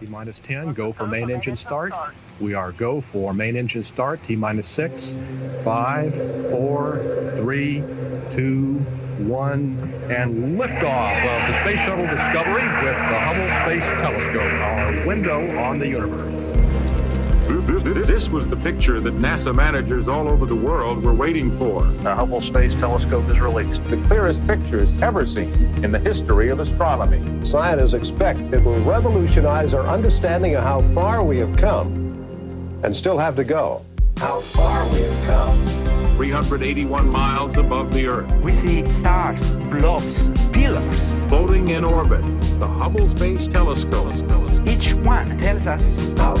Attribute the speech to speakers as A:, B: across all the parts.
A: T minus 10, go for main engine start. We are go for main engine start, T minus 6, 5, 4, 3, 2, 1, and liftoff of the Space Shuttle Discovery with the Hubble Space Telescope, our window on the universe.
B: This was the picture that NASA managers all over the world were waiting for.
A: The Hubble Space Telescope is released.
B: The clearest pictures ever seen in the history of astronomy.
C: Scientists expect it will revolutionize our understanding of how far we have come and still have to go. How far we have come.
B: 381 miles above the Earth.
D: We see stars, blobs, pillars.
B: Floating in orbit, the Hubble Space Telescope.
D: Each one tells us
C: how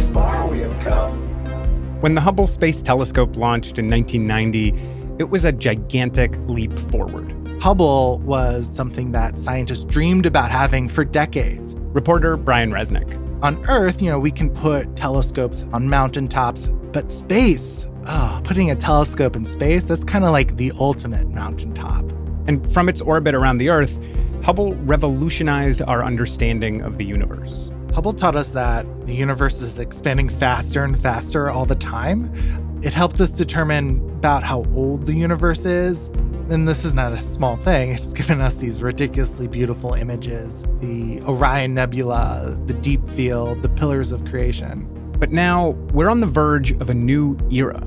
E: When the Hubble Space Telescope launched in 1990, it was a gigantic leap forward.
F: Hubble was something that scientists dreamed about having for decades.
E: Reporter Brian Resnick.
F: On Earth, you know, we can put telescopes on mountaintops, but space, oh, putting a telescope in space, that's kind of like the ultimate mountaintop.
E: And from its orbit around the Earth, Hubble revolutionized our understanding of the universe.
F: Hubble taught us that the universe is expanding faster and faster all the time. It helped us determine about how old the universe is. And this is not a small thing. It's given us these ridiculously beautiful images the Orion Nebula, the Deep Field, the Pillars of Creation.
E: But now we're on the verge of a new era.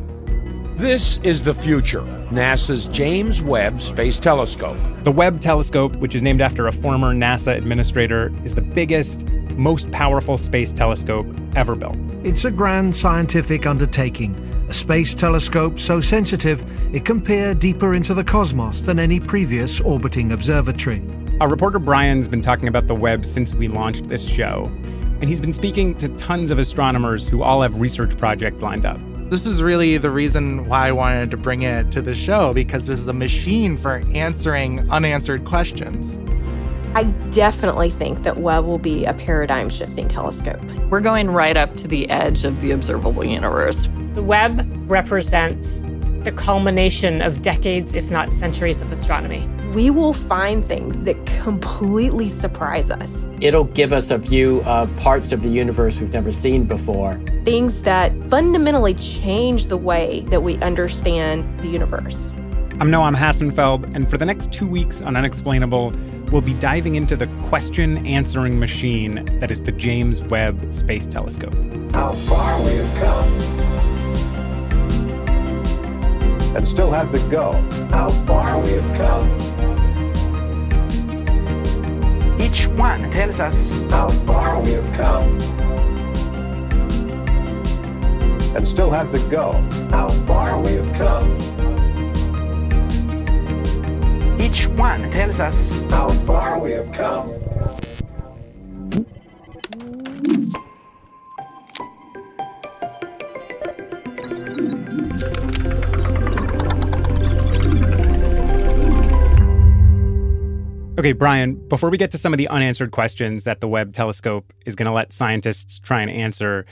G: This is the future NASA's James Webb Space Telescope.
E: The Webb Telescope, which is named after a former NASA administrator, is the biggest, most powerful space telescope ever built.
H: It's a grand scientific undertaking, a space telescope so sensitive it can peer deeper into the cosmos than any previous orbiting observatory.
E: Our reporter Brian's been talking about the Webb since we launched this show, and he's been speaking to tons of astronomers who all have research projects lined up.
F: This is really the reason why I wanted to bring it to the show because this is a machine for answering unanswered questions.
I: I definitely think that Webb will be a paradigm shifting telescope.
J: We're going right up to the edge of the observable universe.
K: The Webb represents the culmination of decades, if not centuries, of astronomy.
I: We will find things that completely surprise us.
L: It'll give us a view of parts of the universe we've never seen before.
I: Things that fundamentally change the way that we understand the universe.
E: I'm Noam Hassenfeld, and for the next two weeks on Unexplainable, we'll be diving into the question answering machine that is the James Webb Space Telescope.
C: How far we have come and still have to go. How far we have come.
D: Each one tells us
C: how far we have come and still have to go. How far we have come.
D: Each one tells us
C: how far we have come.
E: Okay, Brian, before we get to some of the unanswered questions that the Webb telescope is going to let scientists try and answer,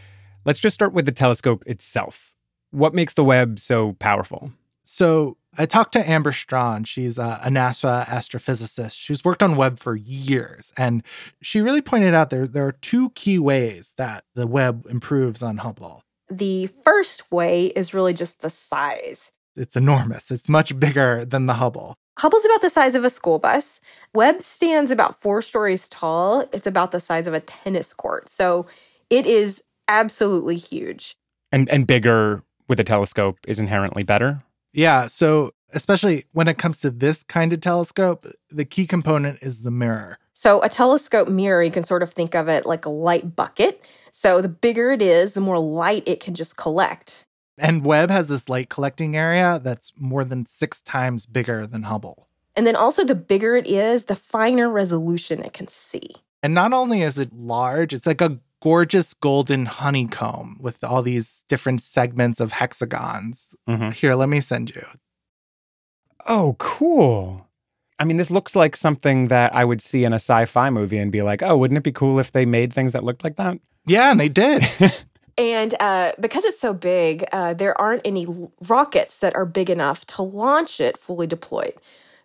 E: let's just start with the telescope itself. What makes the Webb so powerful?
F: So, I talked to Amber Straughn. She's a, a, NASA astrophysicist. She's worked on Webb for years, and she really pointed out there there are two key ways that the Webb improves on Hubble.
I: The first way is really just the size.
F: It's enormous. It's much bigger than the Hubble.
I: Hubble's about the size of a school bus. Webb stands about four stories tall. It's about the size of a tennis court. So it is absolutely huge.
E: And and bigger with a telescope is inherently better.
F: Yeah. So especially when it comes to this kind of telescope, the key component is the mirror.
I: So a telescope mirror, you can sort of think of it like a light bucket. So the bigger it is, the more light it can just collect.
F: And Webb has this light collecting area that's more than six times bigger than Hubble.
I: And then also, the bigger it is, the finer resolution it can see.
F: And not only is it large, it's like a gorgeous golden honeycomb with all these different segments of hexagons. Mm-hmm. Here, let me send you.
E: Oh, cool. I mean, this looks like something that I would see in a sci fi movie and be like, oh, wouldn't it be cool if they made things that looked like that?
F: Yeah, and they did.
I: And uh, because it's so big, uh, there aren't any rockets that are big enough to launch it fully deployed.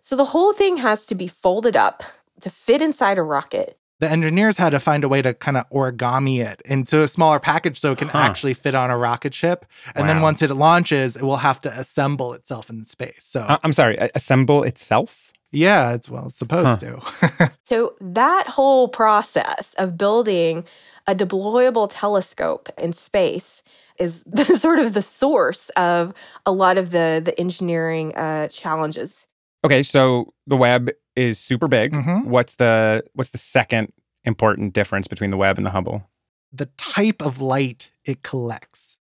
I: So the whole thing has to be folded up to fit inside a rocket.
F: The engineers had to find a way to kind of origami it into a smaller package so it can
E: Huh.
F: actually fit on a rocket ship. And then once it launches, it will have to assemble itself in space. So,
E: Uh, I'm sorry, assemble itself?
F: yeah, it's well, it's supposed to.
I: So that whole process of building a deployable telescope in space is the, sort of the source of a lot of the the engineering uh, challenges.
E: Okay, so the Webb is super big.
F: Mhm.
E: What's the what's the second important difference between the Webb and the Hubble?
F: the type of light it collects.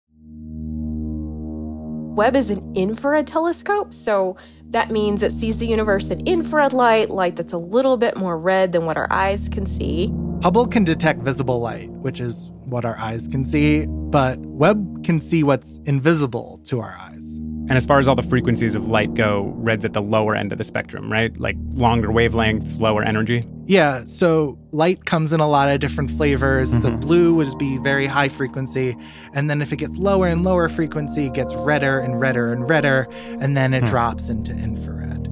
I: Webb is an infrared telescope, so that means it sees the universe in infrared light, light that's a little bit more red than what our eyes can see.
F: Hubble can detect visible light, which is what our eyes can see, but Webb can see what's invisible to our eyes.
E: And as far as all the frequencies of light go, red's at the lower end of the spectrum, right? Like longer wavelengths, lower energy.
F: Yeah, so light comes in a lot of different flavors. So
E: Mhm.
F: blue would be very high frequency, and then if it gets lower and lower frequency, it gets redder and redder and redder, and then it
E: Hmm.
F: drops into infrared.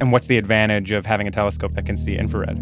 E: And what's the advantage of having a telescope that can see infrared?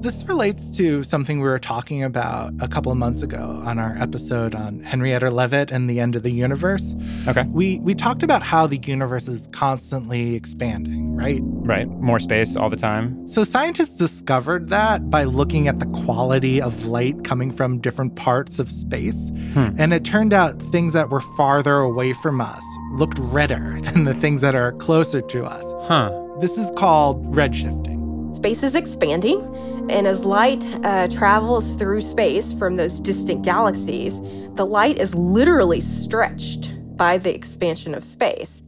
F: This relates to something we were talking about a couple of months ago on our episode on Henrietta Leavitt and the end of the universe.
E: Okay.
F: We we talked about how the universe is constantly expanding, right?
E: Right. More space all the time.
F: So scientists discovered that by looking at the quality of light coming from different parts of space.
E: Hmm.
F: And it turned out things that were farther away from us looked redder than the things that are closer to us.
E: Huh.
F: This is called redshifting.
I: Space is expanding, and as light uh, travels through space from those distant galaxies, the light is literally stretched by the expansion of space.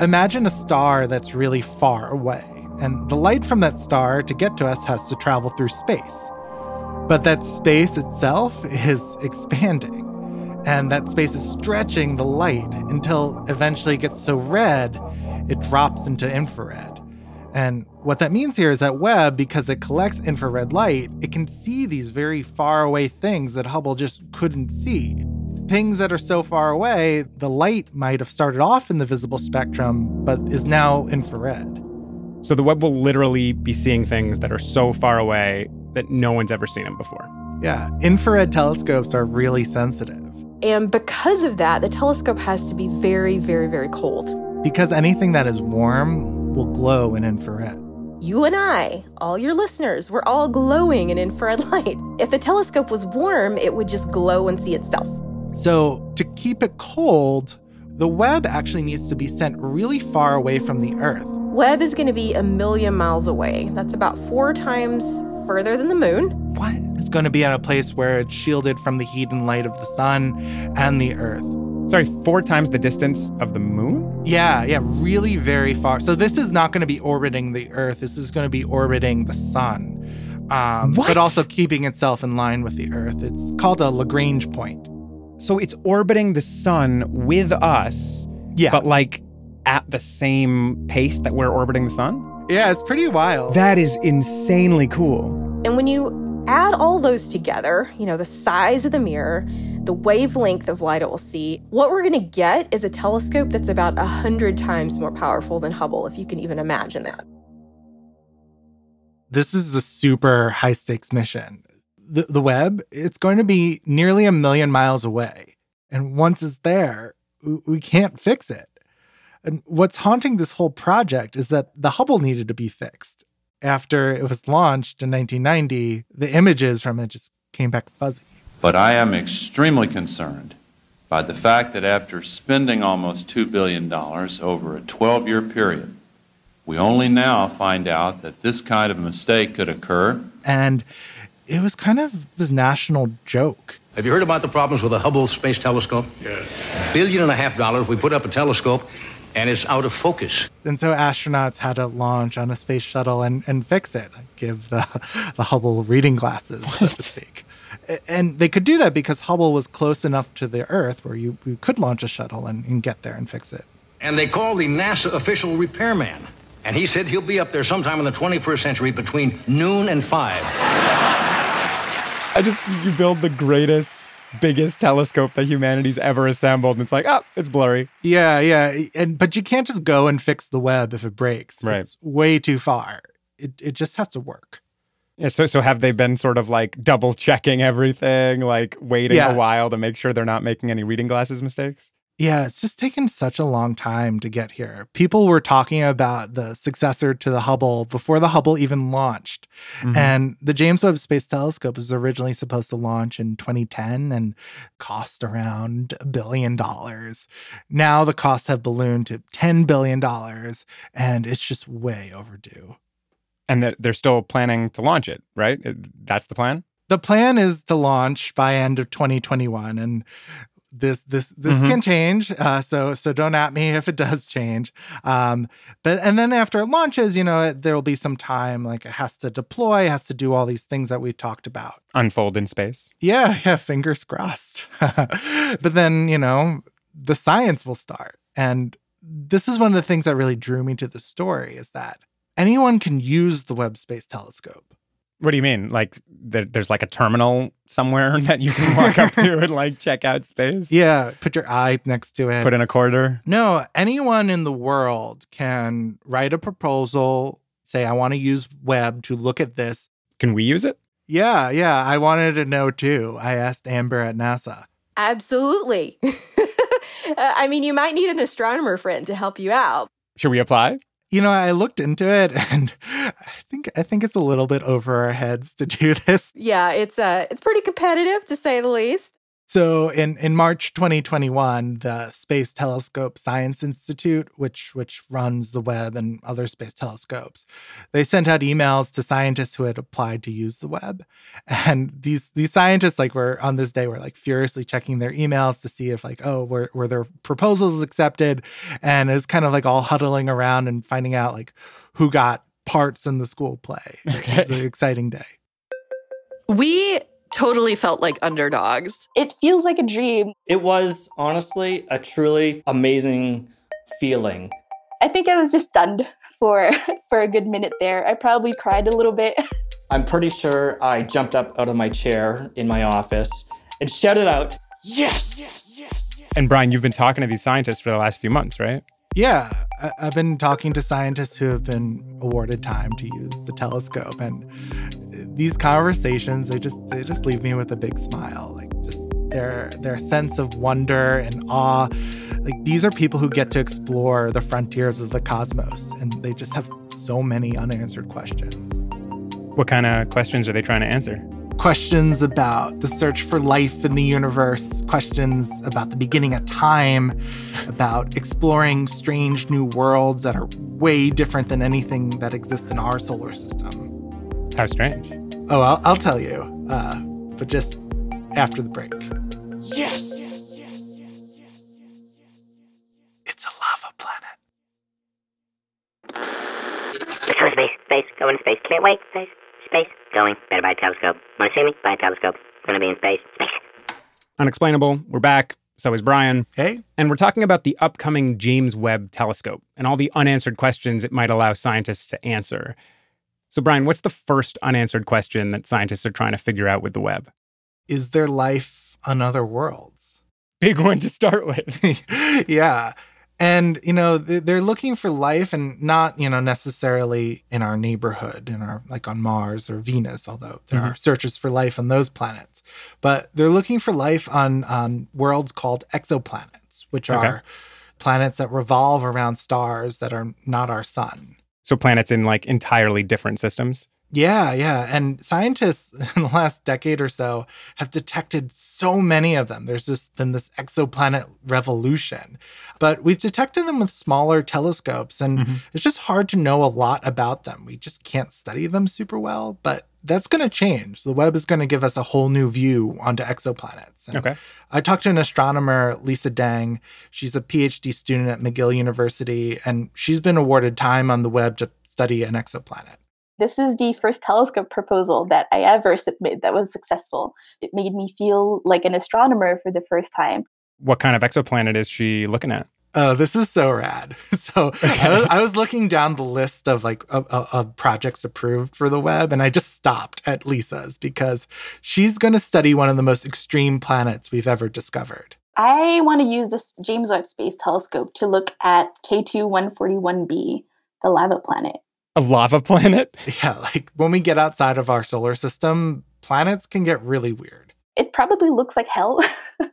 F: Imagine a star that's really far away, and the light from that star to get to us has to travel through space. But that space itself is expanding, and that space is stretching the light until eventually it gets so red it drops into infrared. And what that means here is that Webb, because it collects infrared light, it can see these very far away things that Hubble just couldn't see. Things that are so far away, the light might have started off in the visible spectrum, but is now infrared.
E: So the Webb will literally be seeing things that are so far away that no one's ever seen them before.
F: Yeah, infrared telescopes are really sensitive
I: And because of that, the telescope has to be very, very, very cold.
F: because anything that is warm will glow in infrared.
I: You and I, all your listeners, we're all glowing in infrared light. If the telescope was warm, it would just glow and see itself.
F: So, to keep it cold, the Webb actually needs to be sent really far away from the Earth.
I: Webb is going to be a million miles away. That's about four times further than the moon.
F: What? It's going to be at a place where it's shielded from the heat and light of the sun and the Earth.
E: Sorry, four times the distance of the moon?
F: Yeah, yeah, really very far. So this is not going to be orbiting the Earth. This is going to be orbiting the sun, um,
E: What?
F: but also keeping itself in line with the Earth. It's called a Lagrange point.
E: So it's orbiting the sun with us,
F: Yeah,
E: but like at the same pace that we're orbiting the sun?
F: yeah, it's pretty wild.
E: That is insanely cool.
I: And when you add all those together, you know, the size of the mirror, the wavelength of light it will see, what we're going to get is a telescope that's about 100 times more powerful than Hubble, if you can even imagine that.
F: this is a super high stakes mission. The, the Webb, it's going to be nearly a million miles away, and once it's there, we can't fix it. And what's haunting this whole project is that the Hubble needed to be fixed. After it was launched in 1990, the images from it just came back fuzzy.
M: But I am extremely concerned by the fact that after spending almost $2 billion over a 12 year period, we only now find out that this kind of mistake could occur.
F: And it was kind of this national joke.
N: Have you heard about the problems with the Hubble Space Telescope?
O: Yes.
N: Billion and a half dollars, we put up a telescope, and it's out of focus.
F: And so astronauts had to launch on a space shuttle and, and fix it, give the, the Hubble reading glasses, so to speak. A- And they could do that because Hubble was close enough to the Earth where you, you could launch a shuttle and, and get there and fix it.
N: And they called the NASA official repairman. And he said he'll be up there sometime in the 21st century between noon and 5.
E: I just, you build the greatest, biggest telescope that humanity's ever assembled, and it's like, oh, it's blurry.
F: Yeah, yeah. And but you can't just go and fix the Webb if it breaks.
E: Right.
F: It's way too far. it, it just has to work.
E: Yeah, so so have they been sort of like double checking everything, like waiting
F: Yeah.
E: a while to make sure they're not making any reading glasses mistakes?
F: Yeah, it's just taken such a long time to get here. People were talking about the successor to the Hubble before the Hubble even launched.
E: Mhm.
F: And the James Webb Space Telescope was originally supposed to launch in 2010 and cost around a billion dollars. Now the costs have ballooned to $10 billion, and it's just way overdue.
E: And that they're still planning to launch it, right? That's the plan.
F: the plan is to launch by end of 2021 and this this this
E: Mhm.
F: can change uh, so so don't at me if it does change um but and then after it launches you know it, there will be some time like it has to deploy has to do all these things that we talked about
E: Unfold in space.
F: yeah yeah fingers crossed but then you know the science will start and this is one of the things that really drew me to the story is that anyone can use the webb space telescope
E: What do you mean? Like there, there's like a terminal somewhere that you can walk up to and like check out space?
F: yeah put your eye next to it
E: Put in a quarter.
F: No, anyone in the world can write a proposal, say, I want to use Webb to look at this.
E: Can we use it?
F: Yeah, yeah. I wanted to know too. I asked Amber at NASA.
I: Absolutely. Uh, I mean, you might need an astronomer friend to help you out.
E: Should we apply?
F: You know, I looked into it and I think I think it's a little bit over our heads to do this.
I: Yeah, it's uh it's pretty competitive to say the least.
F: So in, in March 2021, the Space Telescope Science Institute, which which runs the Webb and other space telescopes, they sent out emails to scientists who had applied to use the Webb. And these these scientists like were on this day were like furiously checking their emails to see if like, oh, were, were their proposals accepted? And it was kind of like all huddling around and finding out like who got parts in the school play. It was an exciting day.
J: We totally felt like underdogs.
O: It feels like a dream.
P: It was honestly a truly amazing feeling.
O: I think I was just stunned for for a good minute there. I probably cried a little bit.
P: I'm pretty sure I jumped up out of my chair in my office and shouted out, Yes! Yes, yes, yes.
E: And Brian, you've been talking to these scientists for the last few months, right?
F: Yeah, I've been talking to scientists who have been awarded time to use the telescope, and uh, these conversations they just they just leave me with a big smile. Like just their their sense of wonder and awe. Like these are people who get to explore the frontiers of the cosmos, and they just have so many unanswered questions.
E: What kind of questions are they trying to answer?
F: Questions about the search for life in the universe, questions about the beginning of time, about exploring strange new worlds that are way different than anything that exists in our solar system.
E: How strange.
F: Oh, I'll, I'll tell you, uh, but just after the break.
P: Yes! Yes, yes, yes, yes, yes, yes, yes, yes.
F: It's a lava planet.
Q: Let's go to space, space, go into space. Can't wait, space, space, going. Better buy a telescope. Wanna see me? Buy a telescope. Gonna be in space, space.
E: Unexplainable. We're back. So is Brian.
F: Hey.
E: And we're talking about the upcoming James Webb Telescope and all the unanswered questions it might allow scientists to answer. So, Brian, what's the first unanswered question that scientists are trying to figure out with the Webb?
F: Is there life on other worlds?
E: Big one to start with.
F: yeah. And, you know, they're looking for life and not, you know, necessarily in our neighborhood, in our, like on Mars or Venus, although there
E: Mhm.
F: are searches for life on those planets. But they're looking for life on, on worlds called exoplanets, which
E: Okay.
F: are planets that revolve around stars that are not our sun.
E: So, planets in like entirely different systems.
F: Yeah, yeah. And scientists in the last decade or so have detected so many of them. There's just been this exoplanet revolution. But we've detected them with smaller telescopes, and mm-hmm. it's just hard to know a lot about them. We just can't study them super well. But that's going to change. The Webb is going to give us a whole new view onto exoplanets. And
E: Okay.
F: I talked to an astronomer, Lisa Dang. She's a PhD student at McGill University, and she's been awarded time on the Webb to study an exoplanet.
O: This is the first telescope proposal that I ever submitted that was successful. It made me feel like an astronomer for the first time.
E: What kind of exoplanet is she looking at?
F: Oh, this is so rad. So I, was, I was looking down the list of like of, of, of projects approved for the Webb, and I just stopped at Lisa's because she's going to study one of the most extreme planets we've ever discovered.
O: I want to use this James Webb Space Telescope to look at K2 141b, the lava planet.
E: A lava planet?
F: Yeah, like when we get outside of our solar system, planets can get really weird.
O: It probably looks like hell.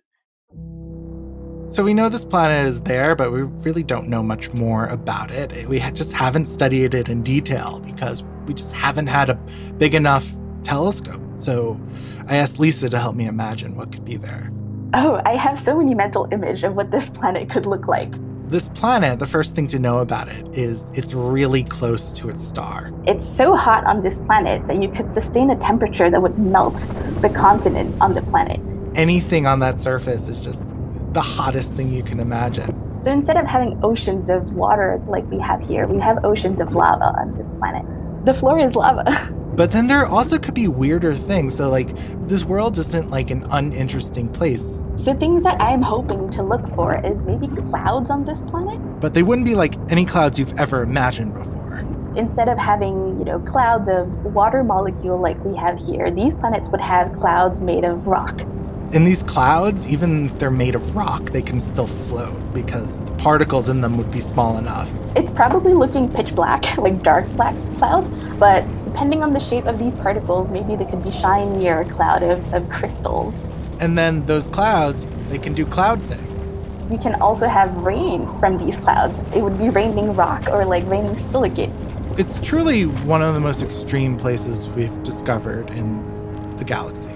F: So we know this planet is there, but we really don't know much more about it. We just haven't studied it in detail because we just haven't had a big enough telescope. So I asked Lisa to help me imagine what could be there.
O: Oh, I have so many mental image of what this planet could look like.
F: This planet, the first thing to know about it is it's really close to its star.
O: It's so hot on this planet that you could sustain a temperature that would melt the continent on the planet.
F: Anything on that surface is just the hottest thing you can imagine.
O: So instead of having oceans of water like we have here, we have oceans of lava on this planet. The floor is lava.
F: But then there also could be weirder things. So, like, this world isn't like an uninteresting place.
O: So, things that I'm hoping to look for is maybe clouds on this planet.
F: But they wouldn't be like any clouds you've ever imagined before.
O: Instead of having, you know, clouds of water molecule like we have here, these planets would have clouds made of rock.
F: In these clouds, even if they're made of rock, they can still float because the particles in them would be small enough.
O: It's probably looking pitch black, like dark black clouds, but depending on the shape of these particles, maybe they could be shinier cloud of, of crystals.
F: And then those clouds, they can do cloud things.
O: We can also have rain from these clouds. It would be raining rock or like raining silicate.
F: It's truly one of the most extreme places we've discovered in the galaxy.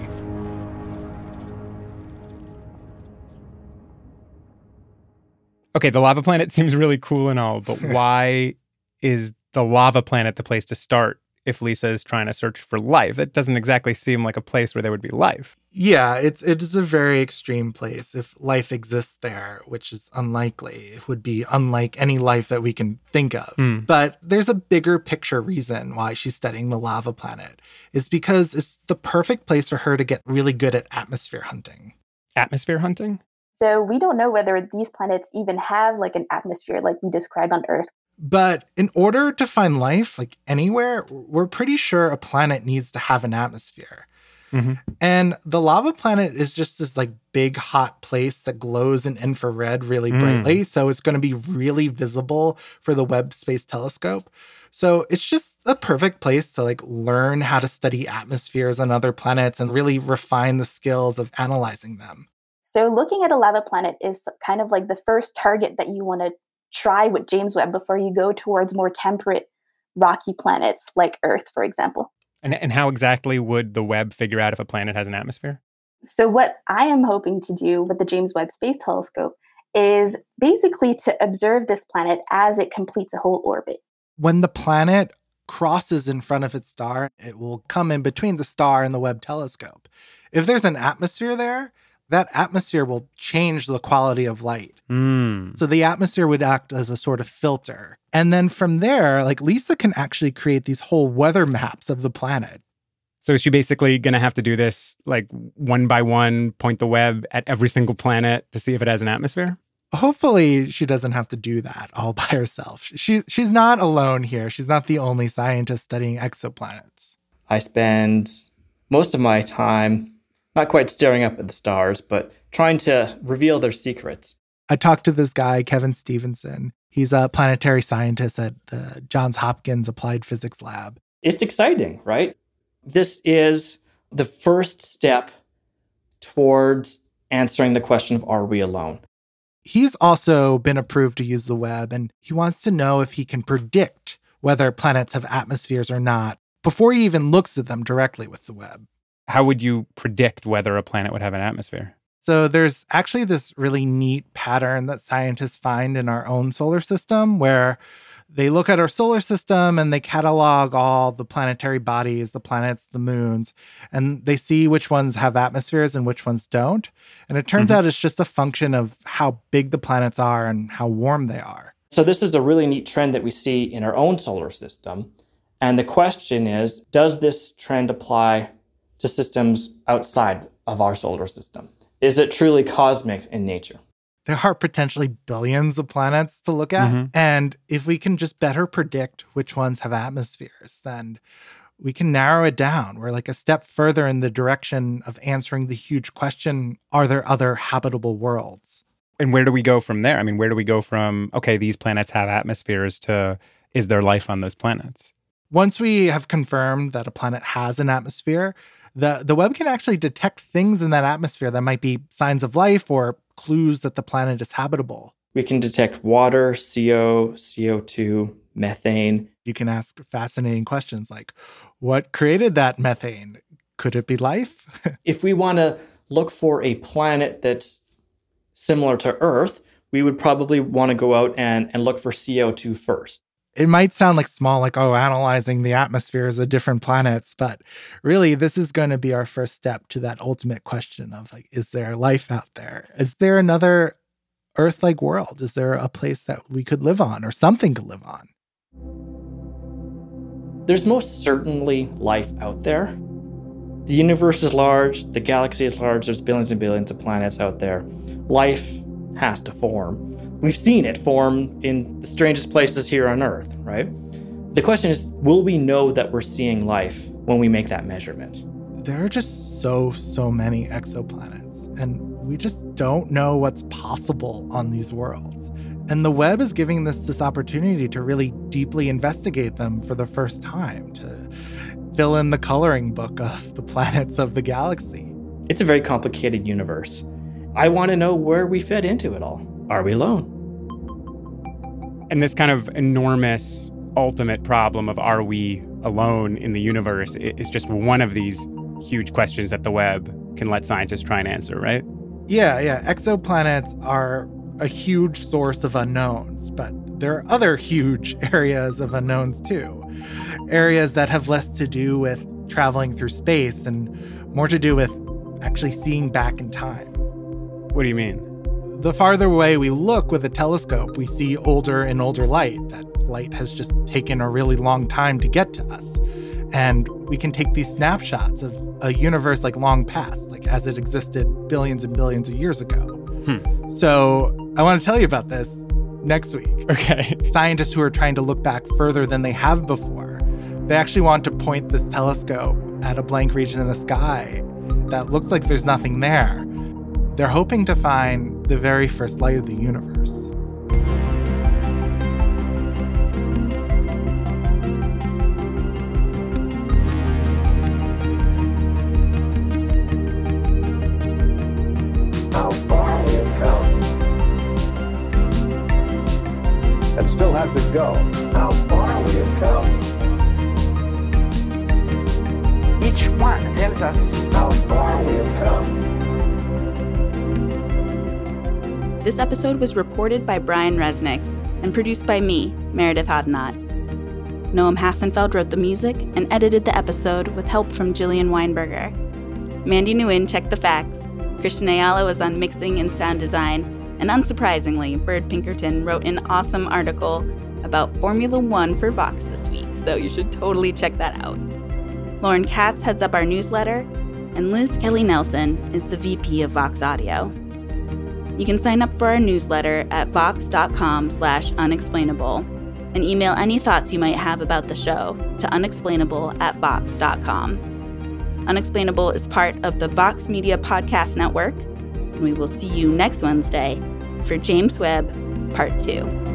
E: Okay, the lava planet seems really cool and all, but why is the lava planet the place to start if Lisa is trying to search for life? That doesn't exactly seem like a place where there would be life.
F: Yeah, it's it is a very extreme place. If life exists there, which is unlikely, it would be unlike any life that we can think of.
E: Mm.
F: But there's a bigger picture reason why she's studying the lava planet. Is because it's the perfect place for her to get really good at atmosphere hunting.
E: Atmosphere hunting?
O: So we don't know whether these planets even have like an atmosphere like we described on Earth.
F: But in order to find life, like anywhere, we're pretty sure a planet needs to have an atmosphere.
E: Mm-hmm.
F: And the lava planet is just this like big hot place that glows in infrared really
E: Mm.
F: brightly. So it's going to be really visible for the Webb Space Telescope. So it's just a perfect place to like learn how to study atmospheres on other planets and really refine the skills of analyzing them.
O: So looking at a lava planet is kind of like the first target that you want to try with James Webb before you go towards more temperate rocky planets like Earth, for example.
E: And, and how exactly would the Webb figure out if a planet has an atmosphere?
O: So, what I am hoping to do with the James Webb Space Telescope is basically to observe this planet as it completes a whole orbit.
F: When the planet crosses in front of its star, it will come in between the star and the Webb telescope. If there's an atmosphere there, that atmosphere will change the quality of light.
E: Mm.
F: So the atmosphere would act as a sort of filter. And then from there, like Lisa can actually create these whole weather maps of the planet.
E: So is she basically going to have to do this like one by one, point the Webb at every single planet to see if it has an atmosphere?
F: Hopefully, she doesn't have to do that all by herself. She she's not alone here. She's not the only scientist studying exoplanets.
P: I spend most of my time not quite staring up at the stars, but trying to reveal their secrets.
F: I talked to this guy, Kevin Stevenson. He's a planetary scientist at the Johns Hopkins Applied Physics Lab.
P: It's exciting, right? This is the first step towards answering the question of are we alone?
F: He's also been approved to use the Webb, and he wants to know if he can predict whether planets have atmospheres or not before he even looks at them directly with the Webb.
E: How would you predict whether a planet would have an atmosphere?
F: So there's actually this really neat pattern that scientists find in our own solar system where they look at our solar system and they catalog all the planetary bodies, the planets, the moons, and they see which ones have atmospheres and which ones don't. And it turns
P: Mhm.
F: out it's just a function of how big the planets are and how warm they are.
P: So, this is a really neat trend that we see in our own solar system. And the question is Does this trend apply to systems outside of our solar system? Is it truly cosmic in nature?
F: There are potentially billions of planets to look at.
P: Mhm.
F: And if we can just better predict which ones have atmospheres, then we can narrow it down. We're like a step further in the direction of answering the huge question are there other habitable worlds?
E: And where do we go from there? I mean, where do we go from, okay, these planets have atmospheres to is there life on those planets?
F: Once we have confirmed that a planet has an atmosphere, the, the Webb can actually detect things in that atmosphere that might be signs of life or clues that the planet is habitable.
P: We can detect water, CO, CO2, methane.
F: You can ask fascinating questions like what created that methane? Could it be life?
P: if we want to look for a planet that's similar to Earth, we would probably want to go out and, and look for CO2 first.
F: It might sound like small, like, oh, analyzing the atmospheres of different planets, but really, this is going to be our first step to that ultimate question of like, is there life out there? Is there another Earth like world? Is there a place that we could live on or something to live on?
P: There's most certainly life out there. The universe is large, the galaxy is large, there's billions and billions of planets out there. Life has to form. We've seen it form in the strangest places here on Earth, right? The question is will we know that we're seeing life when we make that measurement?
F: There are just so, so many exoplanets, and we just don't know what's possible on these worlds. And the Webb is giving us this opportunity to really deeply investigate them for the first time, to fill in the coloring book of the planets of the galaxy.
P: It's a very complicated universe. I want to know where we fit into it all. Are we alone?
E: And this kind of enormous ultimate problem of are we alone in the universe is just one of these huge questions that the Webb can let scientists try and answer, right?
F: Yeah, yeah. Exoplanets are a huge source of unknowns, but there are other huge areas of unknowns too. Areas that have less to do with traveling through space and more to do with actually seeing back in time.
E: What do you mean?
F: The farther away we look with a telescope, we see older and older light. That light has just taken a really long time to get to us. And we can take these snapshots of a universe like long past, like as it existed billions and billions of years ago.
E: Hmm.
F: So I want to tell you about this next week.
E: Okay.
F: Scientists who are trying to look back further than they have before, they actually want to point this telescope at a blank region in the sky that looks like there's nothing there. They're hoping to find the very first light of the universe.
C: How far we have come. And still have to go. How far we have come.
D: Each one tells us
C: How far we have come.
R: This episode was reported by Brian Resnick and produced by me, Meredith Hodnot. Noam Hassenfeld wrote the music and edited the episode with help from Jillian Weinberger. Mandy Nguyen checked the facts. Christian Ayala was on mixing and sound design. And unsurprisingly, Bird Pinkerton wrote an awesome article about Formula One for Vox this week, so you should totally check that out. Lauren Katz heads up our newsletter, and Liz Kelly Nelson is the VP of Vox Audio. You can sign up for our newsletter at vox.com slash unexplainable and email any thoughts you might have about the show to unexplainable at vox.com. Unexplainable is part of the Vox Media Podcast Network, and we will see you next Wednesday for James Webb Part 2.